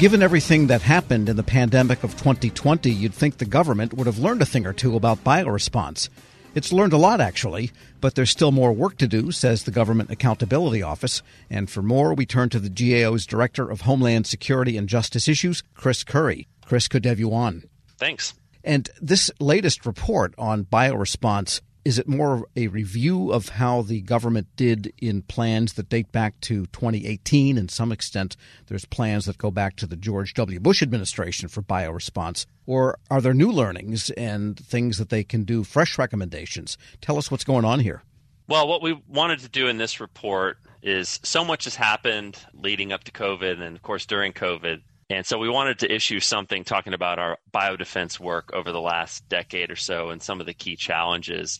Given everything that happened in the pandemic of 2020, you'd think the government would have learned a thing or two about bioresponse. It's learned a lot, actually, but there's still more work to do, says the Government Accountability Office. And for more, we turn to the GAO's Director of Homeland Security and Justice Issues, Chris Currie. Chris, good to have you on. Thanks. And this latest report on bioresponse is it more a review of how the government did in plans that date back to 2018? In some extent, there's plans that go back to the George W. Bush administration for bioresponse. Or are there new learnings and things that they can do, fresh recommendations? Tell us what's going on here. Well, what we wanted to do in this report is so much has happened leading up to COVID and, of course, during COVID and so we wanted to issue something talking about our biodefense work over the last decade or so and some of the key challenges.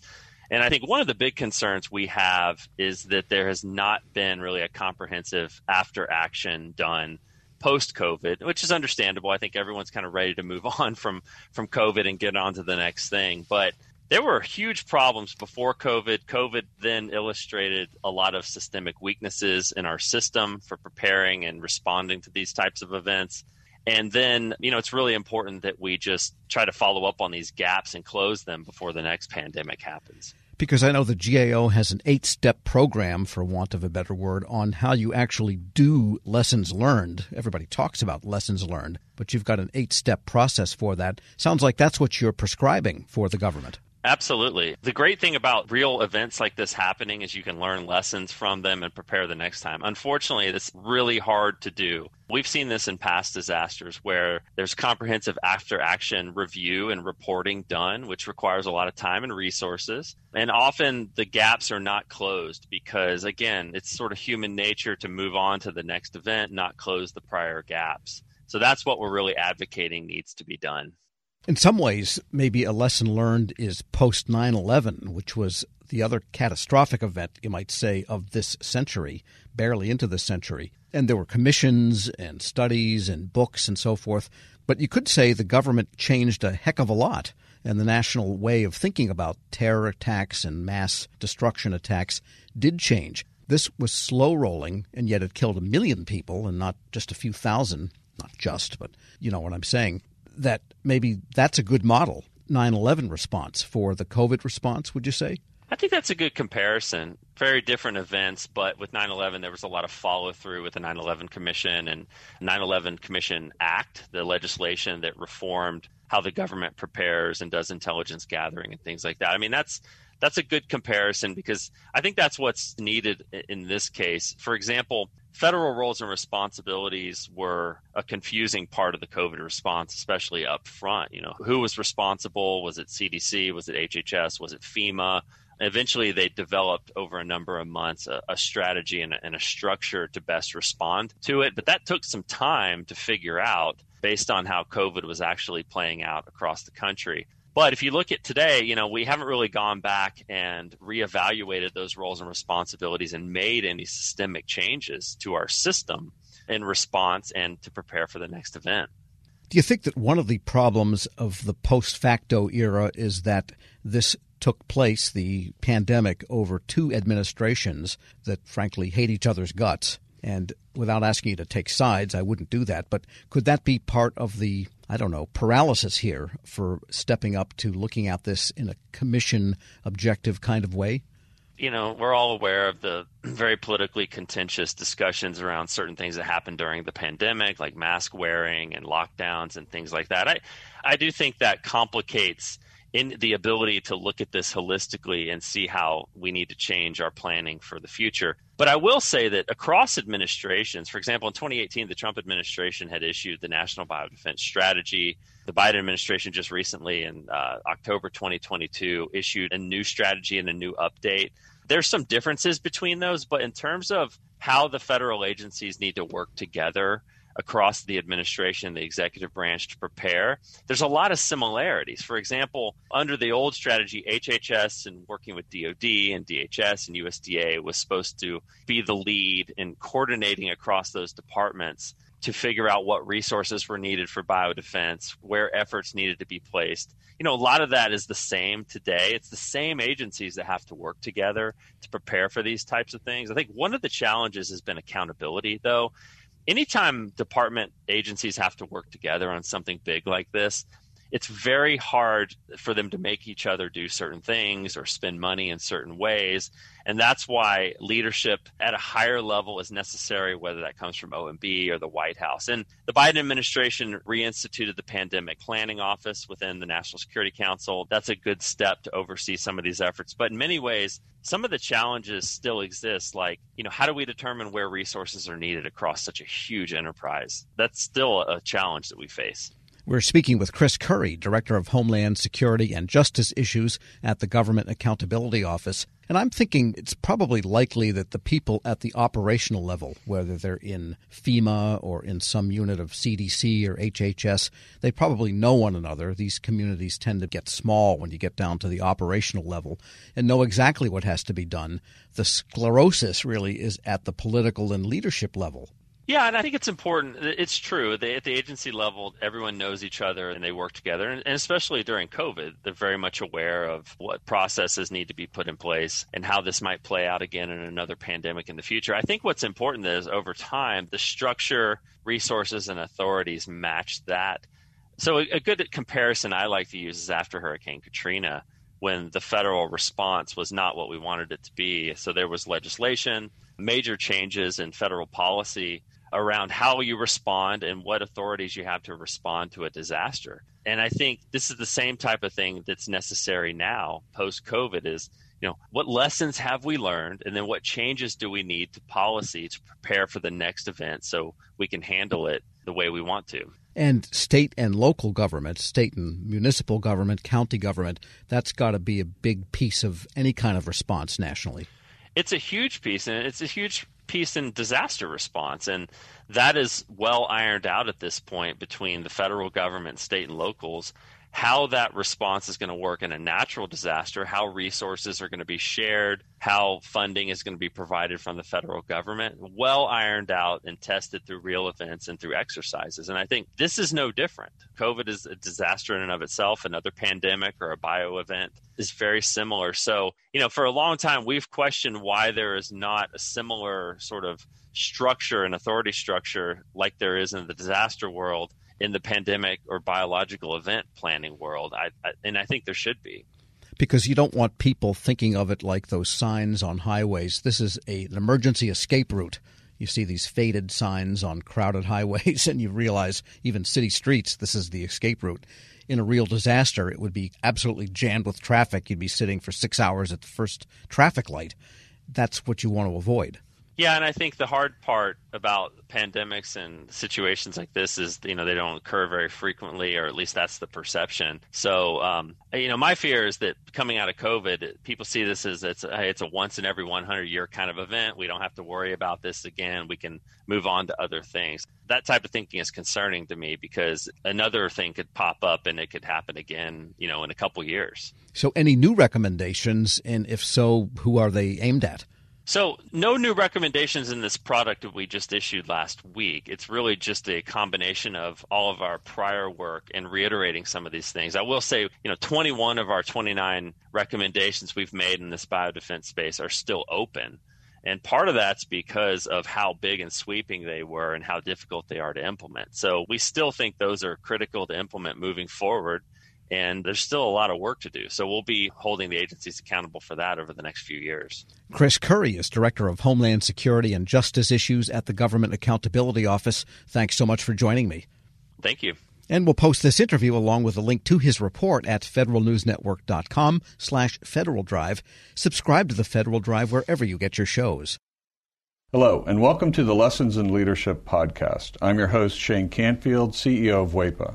And I think one of the big concerns we have is that there has not been really a comprehensive after action done post COVID, which is understandable. I think everyone's kind of ready to move on from from COVID and get on to the next thing. But there were huge problems before COVID. COVID then illustrated a lot of systemic weaknesses in our system for preparing and responding to these types of events. And then, you know, it's really important that we just try to follow up on these gaps and close them before the next pandemic happens. Because I know the GAO has an eight step program, for want of a better word, on how you actually do lessons learned. Everybody talks about lessons learned, but you've got an eight step process for that. Sounds like that's what you're prescribing for the government. Absolutely. The great thing about real events like this happening is you can learn lessons from them and prepare the next time. Unfortunately, it's really hard to do. We've seen this in past disasters where there's comprehensive after action review and reporting done, which requires a lot of time and resources. And often the gaps are not closed because, again, it's sort of human nature to move on to the next event, not close the prior gaps. So that's what we're really advocating needs to be done. In some ways, maybe a lesson learned is post 9 11, which was the other catastrophic event, you might say, of this century, barely into the century. And there were commissions and studies and books and so forth. But you could say the government changed a heck of a lot. And the national way of thinking about terror attacks and mass destruction attacks did change. This was slow rolling, and yet it killed a million people and not just a few thousand. Not just, but you know what I'm saying that maybe that's a good model 9/11 response for the COVID response. Would you say? I think that's a good comparison. Very different events, but with 9 11, there was a lot of follow through with the 9 11 Commission and 9 11 Commission Act, the legislation that reformed how the government prepares and does intelligence gathering and things like that. I mean, that's that's a good comparison because I think that's what's needed in this case. For example, federal roles and responsibilities were a confusing part of the COVID response, especially up front. You know, who was responsible? Was it CDC? Was it HHS? Was it FEMA? Eventually, they developed over a number of months a, a strategy and a, and a structure to best respond to it. But that took some time to figure out based on how COVID was actually playing out across the country. But if you look at today, you know, we haven't really gone back and reevaluated those roles and responsibilities and made any systemic changes to our system in response and to prepare for the next event. Do you think that one of the problems of the post facto era is that this took place, the pandemic, over two administrations that frankly hate each other's guts? And without asking you to take sides, I wouldn't do that. But could that be part of the, I don't know, paralysis here for stepping up to looking at this in a commission objective kind of way? You know, we're all aware of the very politically contentious discussions around certain things that happened during the pandemic, like mask wearing and lockdowns and things like that. I, I do think that complicates in the ability to look at this holistically and see how we need to change our planning for the future. But I will say that across administrations, for example, in 2018, the Trump administration had issued the National Biodefense Strategy. The Biden administration just recently, in uh, October 2022, issued a new strategy and a new update. There's some differences between those, but in terms of how the federal agencies need to work together, across the administration, the executive branch to prepare, there's a lot of similarities. For example, under the old strategy, HHS and working with DoD and DHS and USDA was supposed to be the lead in coordinating across those departments to figure out what resources were needed for biodefense, where efforts needed to be placed. You know, a lot of that is the same today. It's the same agencies that have to work together to prepare for these types of things. I think one of the challenges has been accountability, though anytime department agencies have to work together on something big like this, it's very hard for them to make each other do certain things or spend money in certain ways. And that's why leadership at a higher level is necessary, whether that comes from OMB or the White House. And the Biden administration reinstituted the Pandemic Planning Office within the National Security Council. That's a good step to oversee some of these efforts. But in many ways, some of the challenges still exist like you know how do we determine where resources are needed across such a huge enterprise that's still a challenge that we face we're speaking with Chris Currie, Director of Homeland Security and Justice Issues at the Government Accountability Office. And I'm thinking it's probably likely that the people at the operational level, whether they're in FEMA or in some unit of CDC or HHS, they probably know one another. These communities tend to get small when you get down to the operational level and know exactly what has to be done. The sclerosis really is at the political and leadership level. Yeah, and I think it's important. It's true. They, at the agency level, everyone knows each other and they work together. And, and, especially during COVID, they're very much aware of what processes need to be put in place and how this might play out again in another pandemic in the future. I think what's important is over time, the structure, resources, and authorities match that. So, a, a good comparison I like to use is after Hurricane Katrina when the federal response was not what we wanted it to be. So there was legislation, major changes in federal policy around how you respond and what authorities you have to respond to a disaster. And I think this is the same type of thing that's necessary now post COVID is you know what lessons have we learned and then what changes do we need to policy to prepare for the next event so we can handle it the way we want to and state and local government state and municipal government county government that's got to be a big piece of any kind of response nationally it's a huge piece and it's a huge piece in disaster response. And that is well ironed out at this point between the federal government, state, and locals how that response is going to work in a natural disaster, how resources are going to be shared, how funding is going to be provided from the federal government, well ironed out and tested through real events and through exercises. And I think this is no different. COVID is a disaster in and of itself. Another pandemic or a bio event is very similar. So, you know, for a long time, we've questioned why there is not a similar sort of structure and authority structure like there is in the disaster world in the pandemic or biological event planning world. I, I, and I think there should be. Because you don't want people thinking of it like those signs on highways. This is a, an emergency escape route. You see these faded signs on crowded highways, and you realize even city streets, this is the escape route. In a real disaster, it would be absolutely jammed with traffic. You'd be sitting for six hours at the first traffic light. That's what you want to avoid. Yeah, and I think the hard part about pandemics and situations like this is, you know, they don't occur very frequently, or at least that's the perception. So, um, you know, my fear is that coming out of COVID, people see this as it's a, it's a once in every 100 year kind of event. We don't have to worry about this again. We can move on to other things. That type of thinking is concerning to me because another thing could pop up and it could happen again, you know, in a couple years. So, any new recommendations, and if so, who are they aimed at? So, no new recommendations in this product that we just issued last week. It's really just a combination of all of our prior work and reiterating some of these things. I will say, you know, 21 of our 29 recommendations we've made in this biodefense space are still open. And part of that's because of how big and sweeping they were and how difficult they are to implement. So, we still think those are critical to implement moving forward and there's still a lot of work to do. So we'll be holding the agencies accountable for that over the next few years. Chris Currie is Director of Homeland Security and Justice Issues at the Government Accountability Office. Thanks so much for joining me. Thank you. And we'll post this interview along with a link to his report at federalnewsnetwork.com slash Federal Drive. Subscribe to the Federal Drive wherever you get your shows. Hello, and welcome to the Lessons in Leadership podcast. I'm your host, Shane Canfield, CEO of WEPA.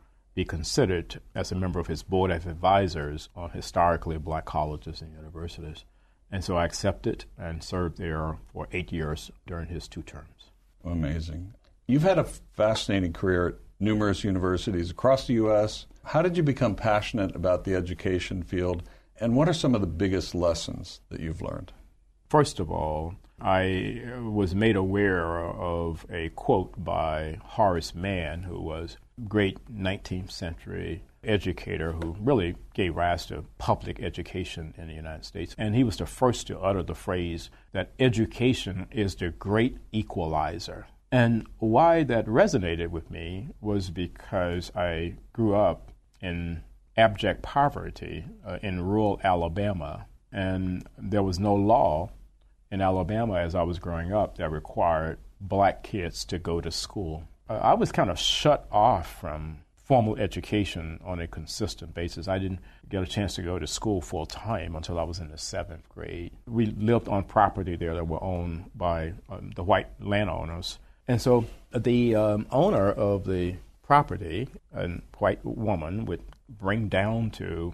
be considered as a member of his board of advisors on historically black colleges and universities. And so I accepted and served there for eight years during his two terms. Amazing. You've had a fascinating career at numerous universities across the U.S. How did you become passionate about the education field? And what are some of the biggest lessons that you've learned? First of all, I was made aware of a quote by Horace Mann, who was a great 19th century educator who really gave rise to public education in the United States. And he was the first to utter the phrase that education is the great equalizer. And why that resonated with me was because I grew up in abject poverty uh, in rural Alabama, and there was no law in Alabama as I was growing up that required black kids to go to school. Uh, I was kind of shut off from formal education on a consistent basis. I didn't get a chance to go to school full time until I was in the seventh grade. We lived on property there that were owned by um, the white landowners. And so the um, owner of the property, a white woman, would bring down to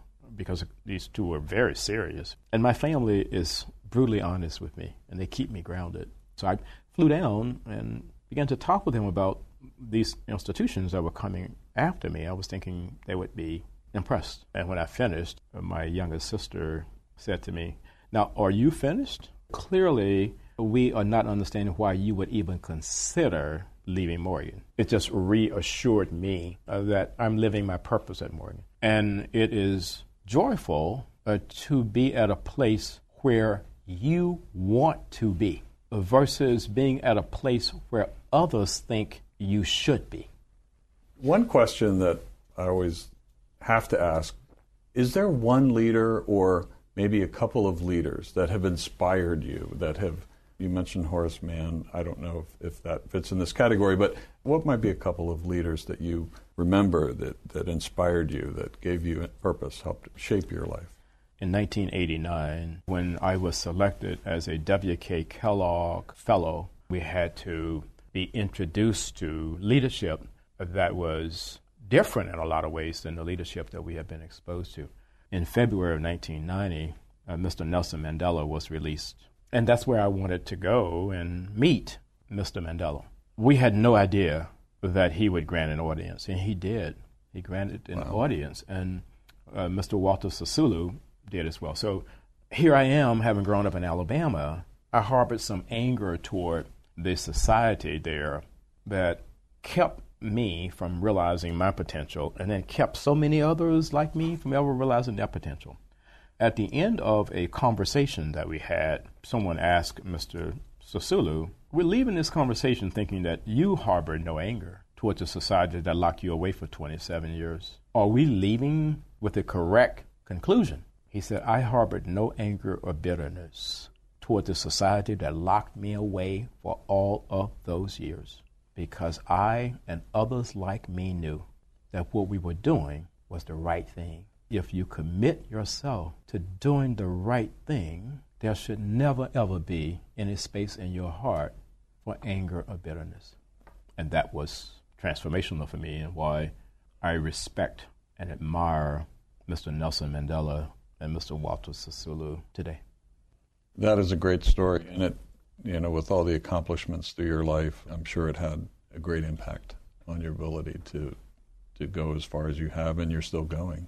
because these two were very serious. And my family is brutally honest with me, and they keep me grounded. So I flew down and began to talk with them about these institutions that were coming after me. I was thinking they would be impressed. And when I finished, my youngest sister said to me, Now, are you finished? Clearly, we are not understanding why you would even consider leaving Morgan. It just reassured me that I'm living my purpose at Morgan. And it is joyful uh, to be at a place where you want to be versus being at a place where others think you should be. One question that I always have to ask is there one leader or maybe a couple of leaders that have inspired you, that have you mentioned Horace Mann. I don't know if, if, that fits in this category, but what might be a couple of leaders that you remember that, that inspired you, that gave you purpose, helped shape your life? In 1989, when I was selected as a W.K. Kellogg Fellow, we had to be introduced to leadership that was different in a lot of ways than the leadership that we had been exposed to. In February of 1990, uh, Mr. Nelson Mandela was released and that's where I wanted to go and meet Mr. Mandela. We had no idea that he would grant an audience, and he did. He granted an wow. audience, and uh, Mr. Walter Sisulu did as well. So here I am, having grown up in Alabama. I harbored some anger toward the society there that kept me from realizing my potential and then kept so many others like me from ever realizing their potential. At the end of a conversation that we had, someone asked Mr. Sisulu, We're leaving this conversation thinking that you harbor no anger towards a society that locked you away for 27 years. Are we leaving with the correct conclusion? He said, I harbored no anger or bitterness towards a society that locked me away for all of those years because I and others like me knew that what we were doing was the right thing if you commit yourself to doing the right thing, there should never ever be any space in your heart for anger or bitterness. And that was transformational for me and why I respect and admire Mr. Nelson Mandela and Mr. Walter Sisulu today. That is a great story. And it, you know, with all the accomplishments through your life, I'm sure it had a great impact on your ability to, to go as far as you have, and you're still going.